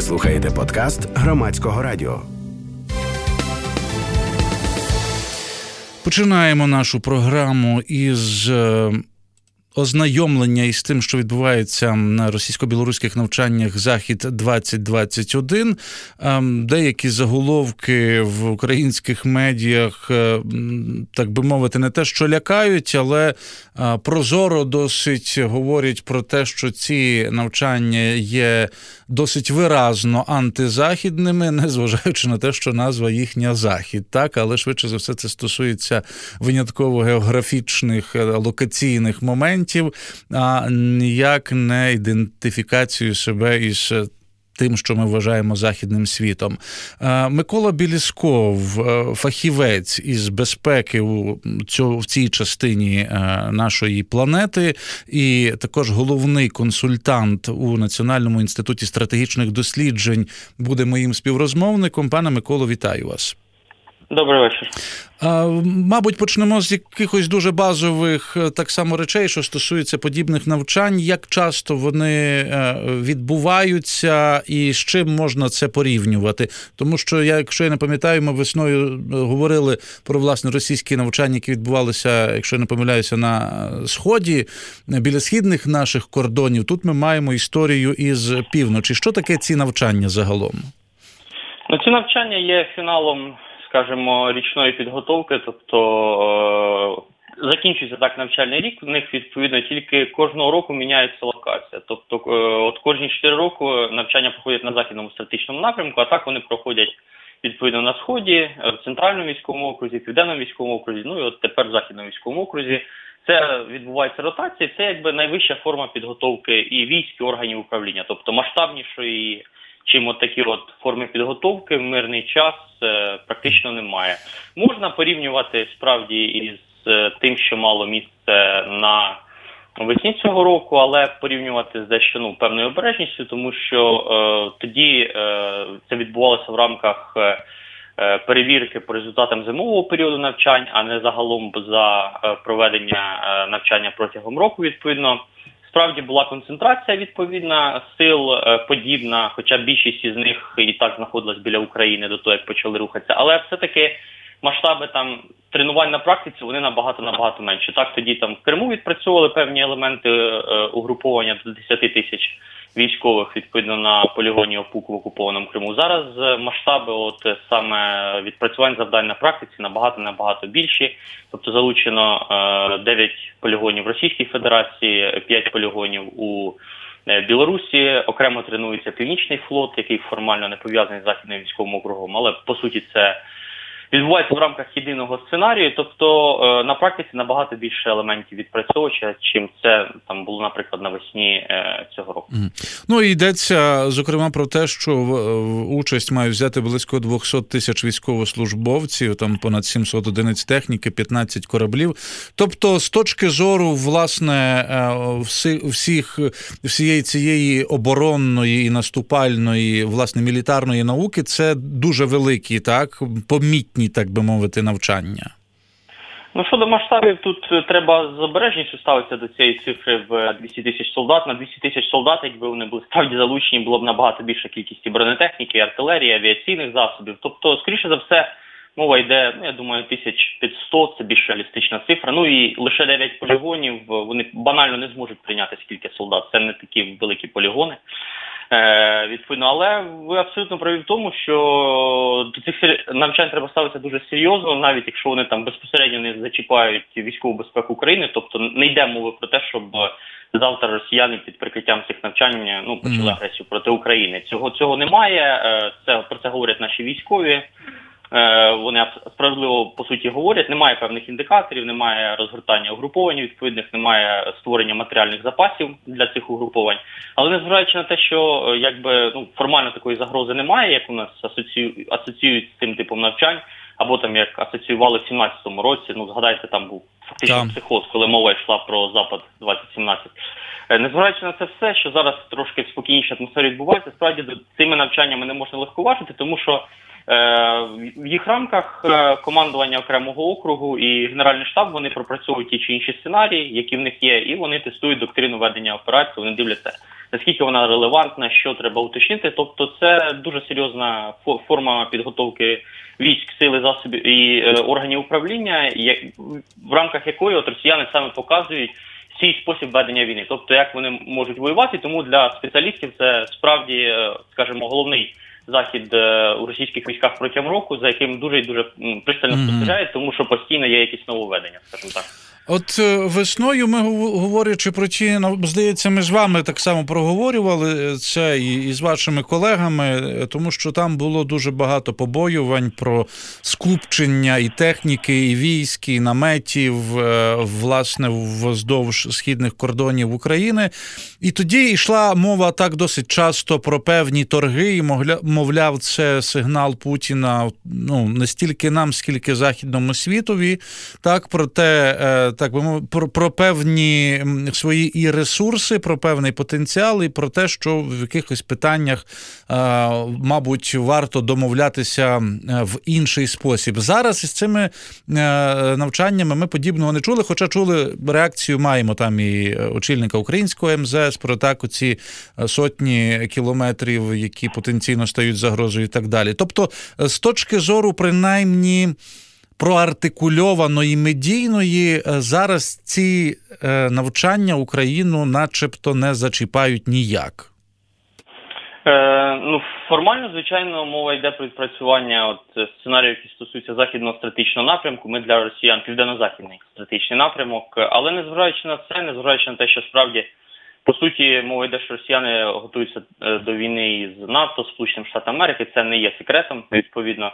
Слухаєте подкаст громадського радіо. Починаємо нашу програму із е, ознайомлення із тим, що відбувається на російсько-білоруських навчаннях Захід 2021 ем, Деякі заголовки в українських медіях, е, так би мовити, не те, що лякають, але е, прозоро досить говорять про те, що ці навчання є досить виразно антизахідними, незважаючи на те, що назва їхня захід, так? Але швидше за все це стосується винятково географічних е, локаційних моментів, а ніяк не ідентифікацію себе із тим, що ми вважаємо західним світом. Е, Микола Білісков, е, фахівець із безпеки в цій частині е, нашої планети, і також головний консультант у Національному інституті стратегічних досліджень, буде моїм співрозмовником. Пане Миколо, вітаю вас. Добрий вечір. Мабуть, почнемо з якихось дуже базових е, так само речей, що стосуються подібних навчань. Як часто вони е, відбуваються, і з чим можна це порівнювати? Тому що, якщо я не пам'ятаю, ми весною е, говорили про власне російські навчання, які відбувалися, якщо я не помиляюся, на сході біля східних наших кордонів. Тут ми маємо історію із півночі. Що таке ці навчання загалом? Ну, ці навчання є фіналом скажімо, річної підготовки, тобто е, закінчується так навчальний рік. У них відповідно тільки кожного року міняється локація. Тобто, е, от кожні 4 роки навчання проходять на західному стратегічному напрямку, а так вони проходять. Відповідно на сході, в центральному військовому окрузі, південному військовому окрузі, ну і от тепер в західному військовому окрузі. Це відбувається ротація. Це якби найвища форма підготовки і військ, і органів управління, тобто масштабнішої чим от такі от форми підготовки в мирний час е, практично немає. Можна порівнювати справді із е, тим, що мало місце на весні цього року, але порівнювати з дещо ну певною обережністю, тому що е, тоді е, це відбувалося в рамках. Е, Перевірки по результатам зимового періоду навчань, а не загалом за проведення навчання протягом року. Відповідно, Справді була концентрація відповідна сил е, подібна, хоча більшість із них і так знаходилась біля України до того, як почали рухатися. Але все-таки масштаби там тренувань на практиці вони набагато набагато менше. Так тоді там в Криму відпрацьовували певні елементи е, угруповання до 10 тисяч військових відповідно на полігоні ОПУК в окупованому Криму. Зараз е, масштаби, от е, саме відпрацювань завдань на практиці набагато набагато більші. Тобто залучено 9 полігонів в Російській Федерації, 5 полігонів у Білорусі. Окремо тренується північний флот, який формально не пов'язаний з західним військовим округом, але по суті це відбувається в рамках єдиного сценарію, тобто е, на практиці набагато більше елементів відпрацьовувача, чим це там було, наприклад, навесні е, цього року. Ну і йдеться зокрема про те, що в участь мають взяти близько 200 тисяч військовослужбовців, там понад 700 одиниць техніки, 15 кораблів. Тобто, з точки зору власне е, всіх всієї цієї оборонної і наступальної власне мілітарної науки, це дуже великі, так помітні їхні, так би мовити, навчання? Ну щодо масштабів, тут е, треба з обережністю ставитися до цієї цифри в 200 тисяч солдат. На 200 тисяч солдат, якби вони були справді залучені, було б набагато більша кількість бронетехніки, артилерії, авіаційних засобів. Тобто, скоріше за все, мова йде, ну я думаю, тисяч під 100 – це більш реалістична цифра. Ну і лише 9 полігонів. Вони банально не зможуть прийняти скільки солдат. Це не такі великі полігони. Е, відповідно, але ви абсолютно праві в тому, що до цих навчань треба ставитися дуже серйозно, навіть якщо вони там безпосередньо не зачіпають військову безпеку України, тобто не йде мови про те, щоб завтра росіяни під прикриттям цих навчань ну почали агресію проти України. Цього цього немає. Е, це про це говорять наші військові. Е, вони справедливо по суті говорять. Немає певних індикаторів, немає розгортання угруповань відповідних, немає створення матеріальних запасів для цих угруповань. Але незважаючи на те, що е, якби ну формально такої загрози немає, як у нас асоцію асоціюють з цим типом навчань, або там як асоціювали в 17-му році. Ну згадайте, там був фактично психоз, коли мова йшла про запад 2017 е, Незважаючи на це все, що зараз трошки в спокійнішій атмосфері відбувається, справді цими навчаннями не можна легковажити, тому що В їх рамках командування окремого округу і Генеральний штаб вони пропрацьовують ті чи інші сценарії, які в них є, і вони тестують доктрину ведення операції. Вони дивляться наскільки вона релевантна, що треба уточнити. Тобто, це дуже серйозна форма підготовки військ, сили засобів і е, органів управління, в рамках якої от росіяни саме показують. Свій спосіб ведення війни, тобто як вони можуть воювати, тому для спеціалістів це справді, е, скажімо, головний захід е, у російських військах протягом року, за яким дуже і дуже пристально спостерігають, тому що постійно є якісь нововведення, скажімо так. От е, весною ми говорячи про ті, здається, ми з вами так само проговорювали це і з вашими колегами, е, тому що там було дуже багато побоювань про скупчення і техніки, і військ, і наметів, е, власне, вздовж східних кордонів України. І тоді йшла мова так досить часто про певні торги, і мовляв, це сигнал Путіна ну не стільки нам, скільки західному світові, так про те так би мовити, про, про певні свої і ресурси, про певний потенціал, і про те, що в якихось питаннях, мабуть, варто домовлятися в інший спосіб. Зараз із цими е, навчаннями ми подібного не чули, хоча чули реакцію, маємо там і очільника українського МЗС про так оці сотні кілометрів, які потенційно стають загрозою, і так далі. Тобто, з точки зору, принаймні проартикульованої медійної е, зараз ці е, навчання Україну, начебто, не зачіпають ніяк. Е, ну, формально, звичайно, мова йде про відпрацювання от сценарію, які стосуються західного стратегічного напрямку. Ми для росіян південно-західний стратегічний напрямок, але незважаючи на це, незважаючи на те, що справді по суті мова йде, що росіяни готуються е, до війни з НАТО, Сполученим Штатами Америки. Це не є секретом, відповідно. Е,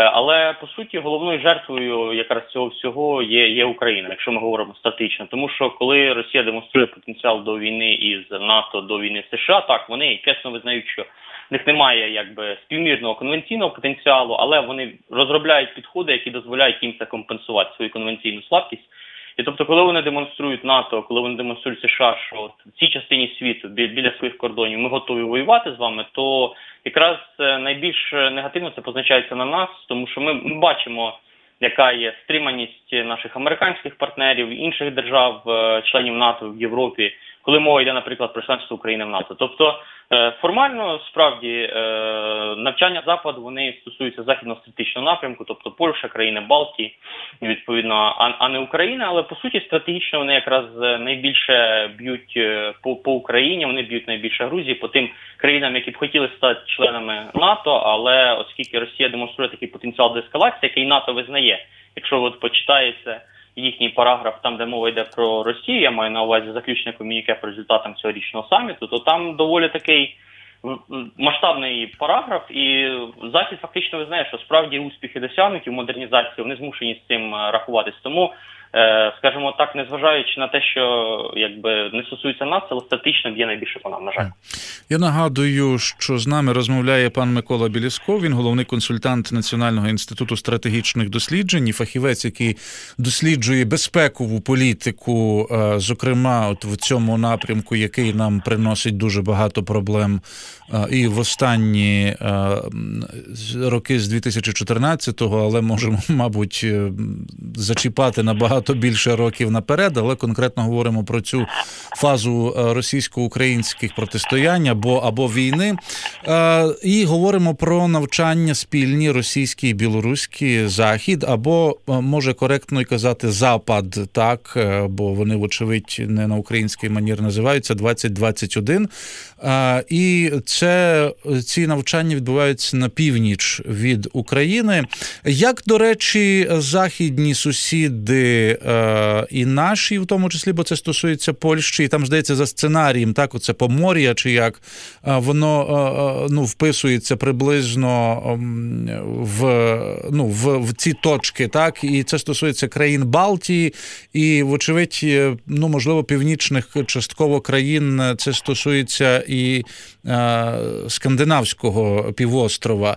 але по суті, головною жертвою якраз цього всього є є Україна, якщо ми говоримо статично. Тому що коли Росія демонструє потенціал до війни із НАТО до війни з США, так вони чесно визнають, що в них немає якби співмірного конвенційного потенціалу, але вони розробляють підходи, які дозволяють їм це компенсувати свою конвенційну слабкість. І тобто, коли вони демонструють НАТО, коли вони демонструють США, що в цій частині світу біля своїх кордонів ми готові воювати з вами, то якраз е, найбільш негативно це позначається на нас, тому що ми, ми бачимо. Яка є стриманість наших американських партнерів інших держав, е, членів НАТО в Європі, коли мова йде, наприклад, про членство України в НАТО? Тобто Е, формально справді е, навчання западу вони стосуються західного стратегічного напрямку, тобто Польща, країни Балтії, відповідно, а не Україна. Але по суті, стратегічно вони якраз найбільше б'ють е, по по Україні. Вони б'ють найбільше Грузії по тим країнам, які б хотіли стати членами НАТО. Але оскільки Росія демонструє такий потенціал до ескалації, який НАТО визнає, якщо от почитається їхній параграф, там де мова йде про Росію, я маю на увазі заключне ком'юніке по результатам цьогорічного саміту, то там доволі такий масштабний параграф, і захід фактично визнає, що справді успіхи досягнуті у модернізації, вони змушені з цим рахуватись. Тому Е, скажімо так, незважаючи на те, що якби не стосується нас, але статично б'є найбільше по нам. На жаль, я нагадую, що з нами розмовляє пан Микола Білісков. Він головний консультант Національного інституту стратегічних досліджень, і фахівець, який досліджує безпекову політику, е, зокрема, от в цьому напрямку, який нам приносить дуже багато проблем, е, і в останні роки з 2014-го, але можемо, мабуть, зачіпати набагато набагато більше років наперед, але конкретно говоримо про цю фазу е, російсько-українських протистоянь або або війни. Е, і говоримо про навчання спільні російські і білоруські захід, або е, може коректно й казати запад, так бо вони, вочевидь, не на український манір називаються 2021. І це ці навчання відбуваються на північ від України. Як до речі, західні сусіди е, і наші, в тому числі, бо це стосується Польщі, і там здається за сценарієм, так, оце Помор'я, чи як е, воно е, е, ну, вписується приблизно ем, в ну, в, в ці точки, так, і це стосується країн Балтії, і, вочевидь, ну, можливо, північних частково країн це стосується і скандинавського півострова.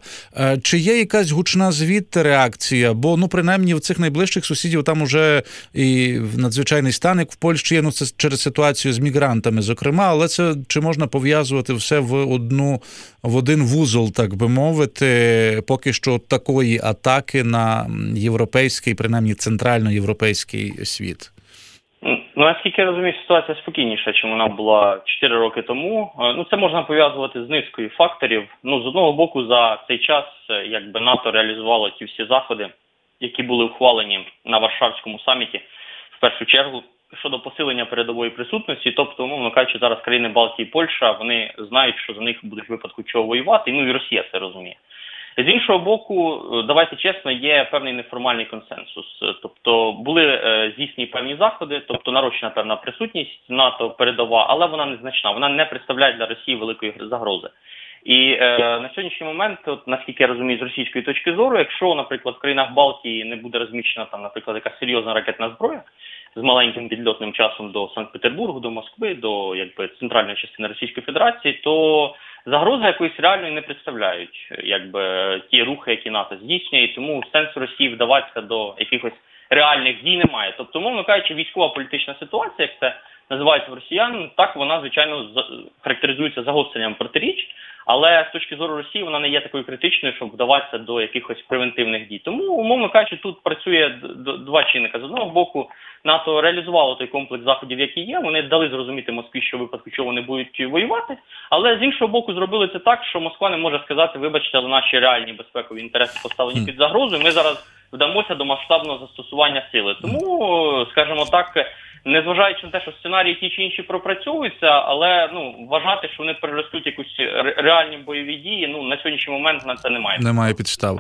Чи є якась гучна звідти реакція? Бо ну принаймні в цих найближчих сусідів там уже і надзвичайний стан, як в Польщі є ну це через ситуацію з мігрантами, зокрема, але це чи можна пов'язувати все в одну в один вузол, так би мовити, поки що такої атаки на європейський, принаймні центральноєвропейський світ. Ну, наскільки я розумію, ситуація спокійніша, чим вона була 4 роки тому. Е, ну, це можна пов'язувати з низкою факторів. Ну, з одного боку, за цей час, е, якби НАТО реалізувало ті всі заходи, які були ухвалені на Варшавському саміті, в першу чергу щодо посилення передової присутності, тобто, умовно кажучи, зараз країни Балтії, і Польща, вони знають, що за них будуть випадку чого воювати. Ну і Росія це розуміє. З іншого боку, е, давайте чесно, є певний неформальний консенсус. Тобто були е, здійснені певні заходи, тобто нарощена певна присутність НАТО передова, але вона незначна. Вона не представляє для Росії великої загрози. І е, на сьогоднішній момент, от, наскільки я розумію, з російської точки зору, якщо, наприклад, в країнах Балтії не буде розміщена там, наприклад, якась серйозна ракетна зброя з маленьким підльотним часом до Санкт-Петербургу, до Москви, до якби центральної частини Російської Федерації, то загрози якоїсь реальної не представляють, якби ті рухи, які НАТО здійснює, тому сенсу Росії вдаватися до якихось реальних дій немає. Тобто, мовно кажучи, військова політична ситуація, як це називається в росіян, так вона звичайно характеризується загостренням протиріч. Але з точки зору Росії вона не є такою критичною, щоб вдаватися до якихось превентивних дій. Тому, умовно кажучи, тут працює два чинника. З одного боку, НАТО реалізувало той комплекс заходів, які є. Вони дали зрозуміти Москві, що в випадку чого вони будуть воювати. Але з іншого боку, зробили це так, що Москва не може сказати, вибачте, але наші реальні безпекові інтереси поставлені під загрозу. Ми зараз вдамося до масштабного застосування сили. Тому, скажімо так незважаючи на те, що сценарії ті чи інші пропрацьовуються, але ну вважати, що вони переростуть якусь реальні бойові дії. Ну на сьогоднішній момент на це немає. Немає підстав.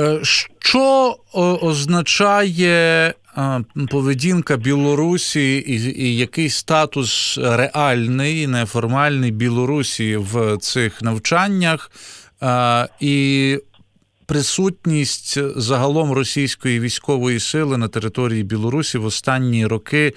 Е, що означає поведінка Білорусі і, і який статус реальний, неформальний Білорусі в цих навчаннях? І присутність загалом російської військової сили на території Білорусі в останні роки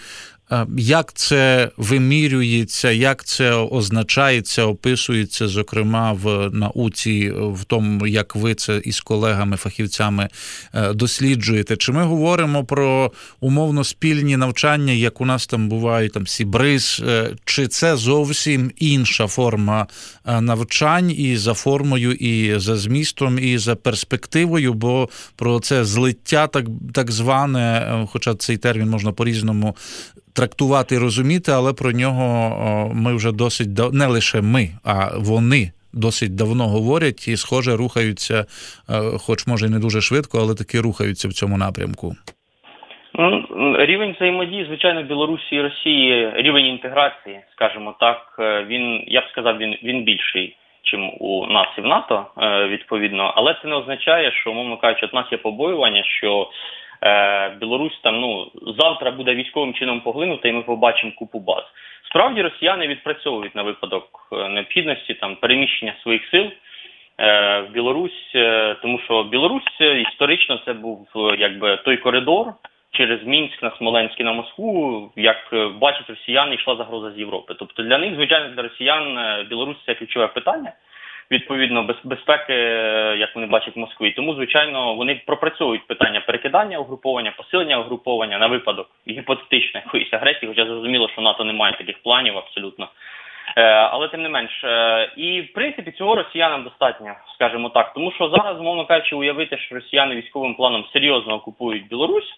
як це вимірюється, як це означається, описується, зокрема в науці, в тому, як ви це із колегами-фахівцями е, досліджуєте? Чи ми говоримо про умовно спільні навчання, як у нас там бувають там Сібриз, е, чи це зовсім інша форма навчань і за формою, і за змістом, і за перспективою? Бо про це злиття, так, так зване, хоча цей термін можна по-різному трактувати і розуміти, але про нього ми вже досить не лише ми, а вони. Досить давно говорять і, схоже, рухаються, е, хоч може і не дуже швидко, але таки рухаються в цьому напрямку. Ну, рівень взаємодії, звичайно, Білорусі і Росії, рівень інтеграції, скажімо так, е, він я б сказав, він він більший, чим у нас і в НАТО, е, відповідно. Але це не означає, що, умовно кажучи, от нас є побоювання, що Білорусь там ну завтра буде військовим чином поглинута, і ми побачимо купу баз. Справді росіяни відпрацьовують на випадок е, необхідності там переміщення своїх сил е, в Білорусь, е, тому що Білорусь історично це був якби той коридор через Мінськ на Смоленськ і на Москву. Як бачать росіяни, йшла загроза з Європи. Тобто для них, звичайно, для росіян Білорусь це ключове питання відповідно безпеки, як вони бачать в Москві. Тому, звичайно, вони пропрацьовують питання перекидання угруповання, посилення угруповання на випадок гіпотетичної якоїсь агресії, хоча зрозуміло, що НАТО не має таких планів абсолютно. Е, але тим не менш, е, і в принципі цього росіянам достатньо, скажімо так, тому що зараз, мовно кажучи, уявити, що росіяни військовим планом серйозно окупують Білорусь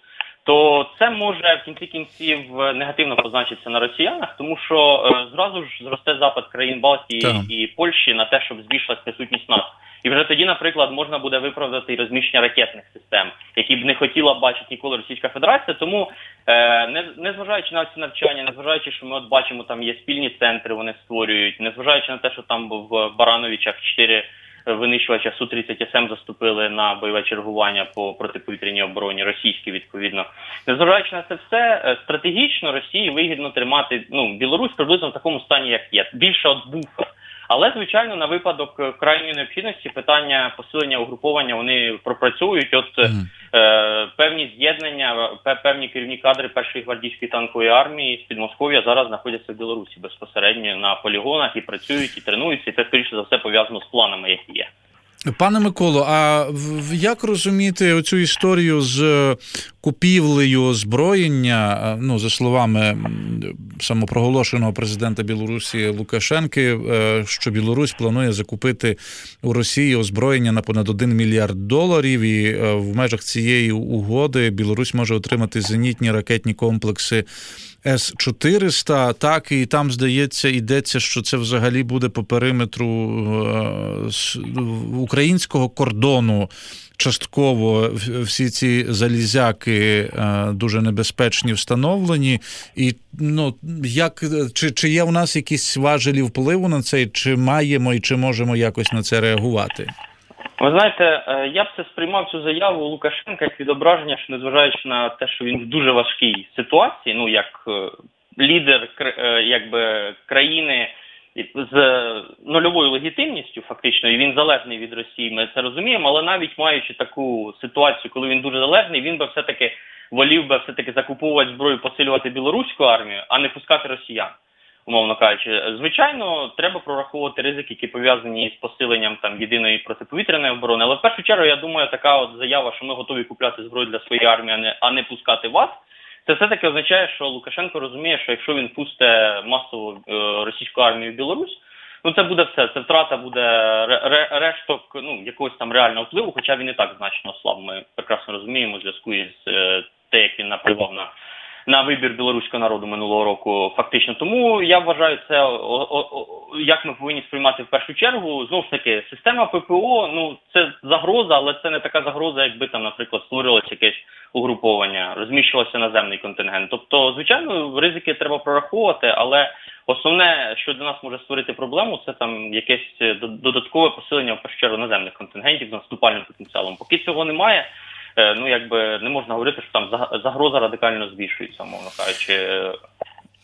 то це може в кінці кінців негативно позначитися на росіянах, тому що е, зразу ж зросте запад країн Балтії так. і Польщі на те, щоб збільшилась присутність НАТО. І вже тоді, наприклад, можна буде виправдати розміщення ракетних систем, які б не хотіла бачити ніколи Російська Федерація. Тому е, не незважаючи на ці навчання, незважаючи, що ми от бачимо, там є спільні центри, вони створюють, незважаючи на те, що там в Барановичах чотири винищувача су 30 СМ заступили на бойове чергування по протиповітряній обороні російській відповідно. Незважаючи на це все е, стратегічно Росії вигідно тримати ну Білорусь приблизно в такому стані, як є більше от буфер. Але звичайно, на випадок е, крайньої необхідності питання посилення угруповання вони пропрацюють. От Мгм. е, певні з'єднання, пе- певні керівні кадри першої гвардійської танкової армії з Підмосков'я зараз знаходяться в Білорусі безпосередньо на полігонах і працюють, і тренуються. І це скоріше за все пов'язано з планами, які є. Пане Миколо, а як розуміти оцю історію з е, купівлею озброєння? Е, Ну, за словами самопроголошеного президента Білорусі Лукашенки, е, що Білорусь планує закупити у Росії озброєння на понад 1 мільярд доларів, і в межах цієї угоди Білорусь може отримати зенітні ракетні комплекси. С-400, так, і там, здається, йдеться, що це взагалі буде по периметру е, українського кордону. Частково всі ці залізяки е, дуже небезпечні встановлені. І ну, як, чи, чи є у нас якісь важелі впливу на це, чи маємо і чи можемо якось на це реагувати? Ви знаєте, е, я б це сприймав цю заяву Лукашенка як відображення, що незважаючи на те, що він в дуже важкій ситуації, ну як е, лідер е, якби країни з нульовою легітимністю, фактично, і він залежний від Росії. Ми це розуміємо, але навіть маючи таку ситуацію, коли він дуже залежний, він би все таки волів би все таки закуповувати зброю, посилювати білоруську армію, а не пускати росіян умовно кажучи. Звичайно, треба прораховувати ризики, які пов'язані з посиленням там єдиної протиповітряної оборони. Але в першу чергу я думаю, така от заява, що ми готові купляти зброю для своєї армії, а не а не пускати вас. Це все таки означає, що Лукашенко розуміє, що якщо він пусте масово е, російську армію в Білорусь, ну це буде все. Це втрата буде ре- ре- решток ну якогось там реального впливу, хоча він і так значно ослаб. Ми прекрасно розуміємо в зв'язку із е, те, як він наплював на на вибір білоруського народу минулого року, фактично. Тому я вважаю це о, о, як ми повинні сприймати в першу чергу. Знову ж таки, система ППО ну це загроза, але це не така загроза, якби там, наприклад, створилося якесь угруповання, розміщувався наземний контингент. Тобто, звичайно, ризики треба прораховувати, але основне, що для нас може створити проблему, це там якесь е, до- додаткове посилення в першу чергу наземних контингентів з наступальним потенціалом. Поки цього немає. Е, Ну, якби не можна говорити, що там заг- загроза радикально збільшується, мовно кажучи. Е,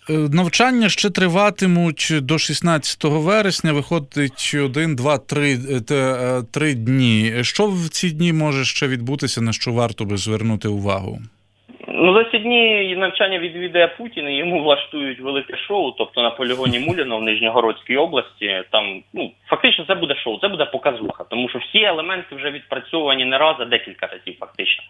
Навчання ще триватимуть до 16 вересня. Виходить один, два, три, е, три дні. Що в ці дні може ще відбутися, на що варто би звернути увагу? Ну, за ці дні навчання відвідає Путін, і йому влаштують велике шоу, тобто на полігоні Муліно в Нижньогородській області. Там ну фактично це буде шоу, це буде показуха, тому що всі елементи вже відпрацьовані не раз, а декілька разів, фактично.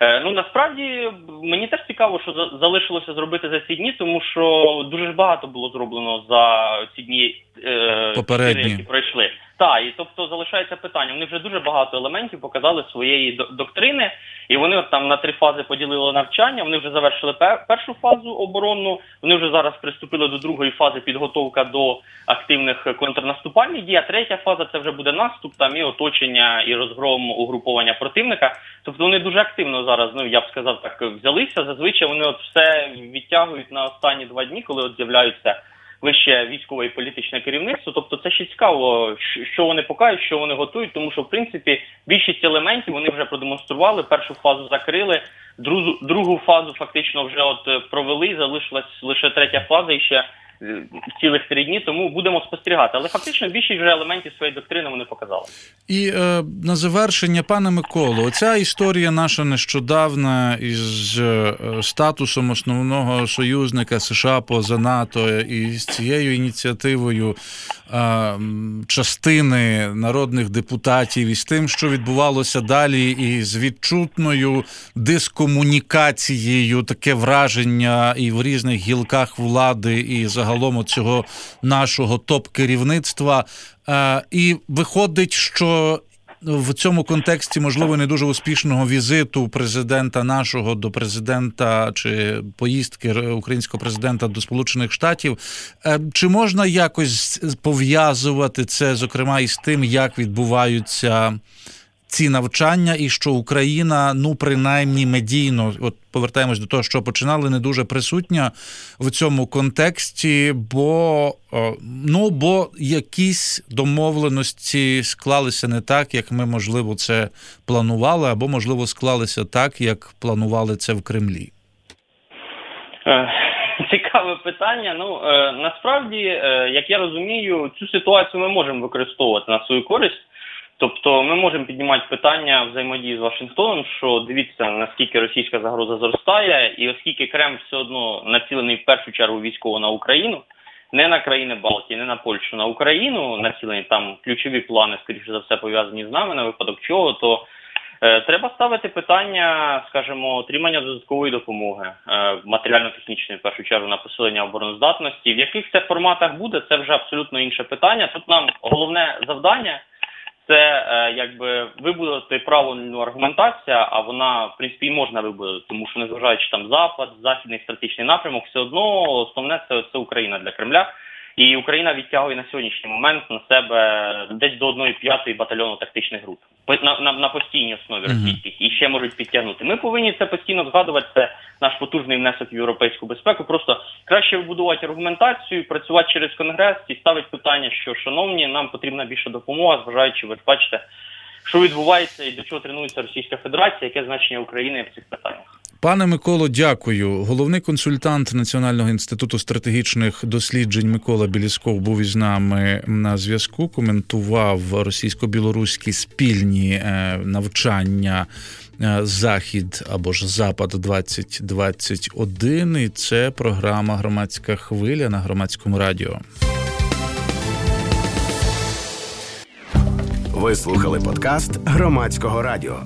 Е, ну насправді мені теж цікаво, що за- залишилося зробити за ці дні, тому що дуже ж багато було зроблено за ці дні е, Попередні. які пройшли. Так, і тобто залишається питання. Вони вже дуже багато елементів показали своєї до- доктрини, і вони от там на три фази поділили навчання. Вони вже завершили пер- першу фазу оборонну. Вони вже зараз приступили до другої фази підготовка до активних контрнаступальних дій. А третя фаза це вже буде наступ, там і оточення, і розгром угруповання противника. Тобто вони дуже активно зараз, ну я б сказав, так взялися. Зазвичай вони от все відтягують на останні два дні, коли от з'являються вище військове і політичне керівництво. Тобто це ще цікаво, що вони покажуть, що вони готують, тому що в принципі більшість елементів вони вже продемонстрували. Першу фазу закрили, другу, другу фазу фактично вже от е, провели. Залишилась лише третя фаза і ще цілих три дні. Тому будемо спостерігати. Але фактично більшість вже елементів своєї доктрини вони показали. І е, на завершення, пане Миколо, оця історія наша нещодавна із е, статусом основного союзника США поза НАТО і з цією ініціативою е, частини народних депутатів, і з тим, що відбувалося далі, і з відчутною дискомунікацією, таке враження і в різних гілках влади, і загалом цього нашого топ-керівництва. Е, І виходить, що в цьому контексті, можливо, не дуже успішного візиту президента нашого до президента чи поїздки українського президента до Сполучених Штатів. е, Чи можна якось пов'язувати це, зокрема, із тим, як відбуваються ці навчання, і що Україна, ну принаймні медійно, от повертаємось до того, що починали, не дуже присутня в цьому контексті, бо ну бо якісь домовленості склалися не так, як ми можливо це планували, або можливо склалися так, як планували це в Кремлі. Е, цікаве питання. Ну е, насправді, е, як я розумію, цю ситуацію ми можемо використовувати на свою користь. Тобто ми можемо піднімати питання взаємодії з Вашингтоном, що дивіться наскільки російська загроза зростає, і оскільки Кремль все одно націлений в першу чергу військово на Україну, не на країни Балтії, не на Польщу, на Україну націлені там ключові плани, скоріше за все, пов'язані з нами на випадок чого, то е, треба ставити питання, скажімо, отримання додаткової допомоги е, матеріально-технічної в першу чергу на посилення обороноздатності. В яких це форматах буде, це вже абсолютно інше питання. Тут нам головне завдання це е, якби вибудувати правильну аргументацію, а вона в принципі і можна вибудувати, тому що незважаючи там запад, західний стратегічний напрямок, все одно основне це, це Україна для Кремля. І Україна відтягує на сьогоднішній момент на себе десь до одної п'ятої батальйону тактичних груп на, на, на постійній основі російських і ще можуть підтягнути. Ми повинні це постійно згадувати. Це наш потужний внесок в європейську безпеку. Просто краще вибудувати аргументацію, працювати через конгрес і ставити питання, що шановні, нам потрібна більша допомога, зважаючи, ви бачите, що відбувається і до чого тренується Російська Федерація, яке значення України в цих питаннях. Пане Миколо, дякую. Головний консультант Національного інституту стратегічних досліджень Микола Білісков був із нами на зв'язку. Коментував російсько-білоруські спільні е, навчання е, Захід або ж Запад 2021 І це програма Громадська хвиля на громадському радіо. Ви слухали подкаст громадського радіо.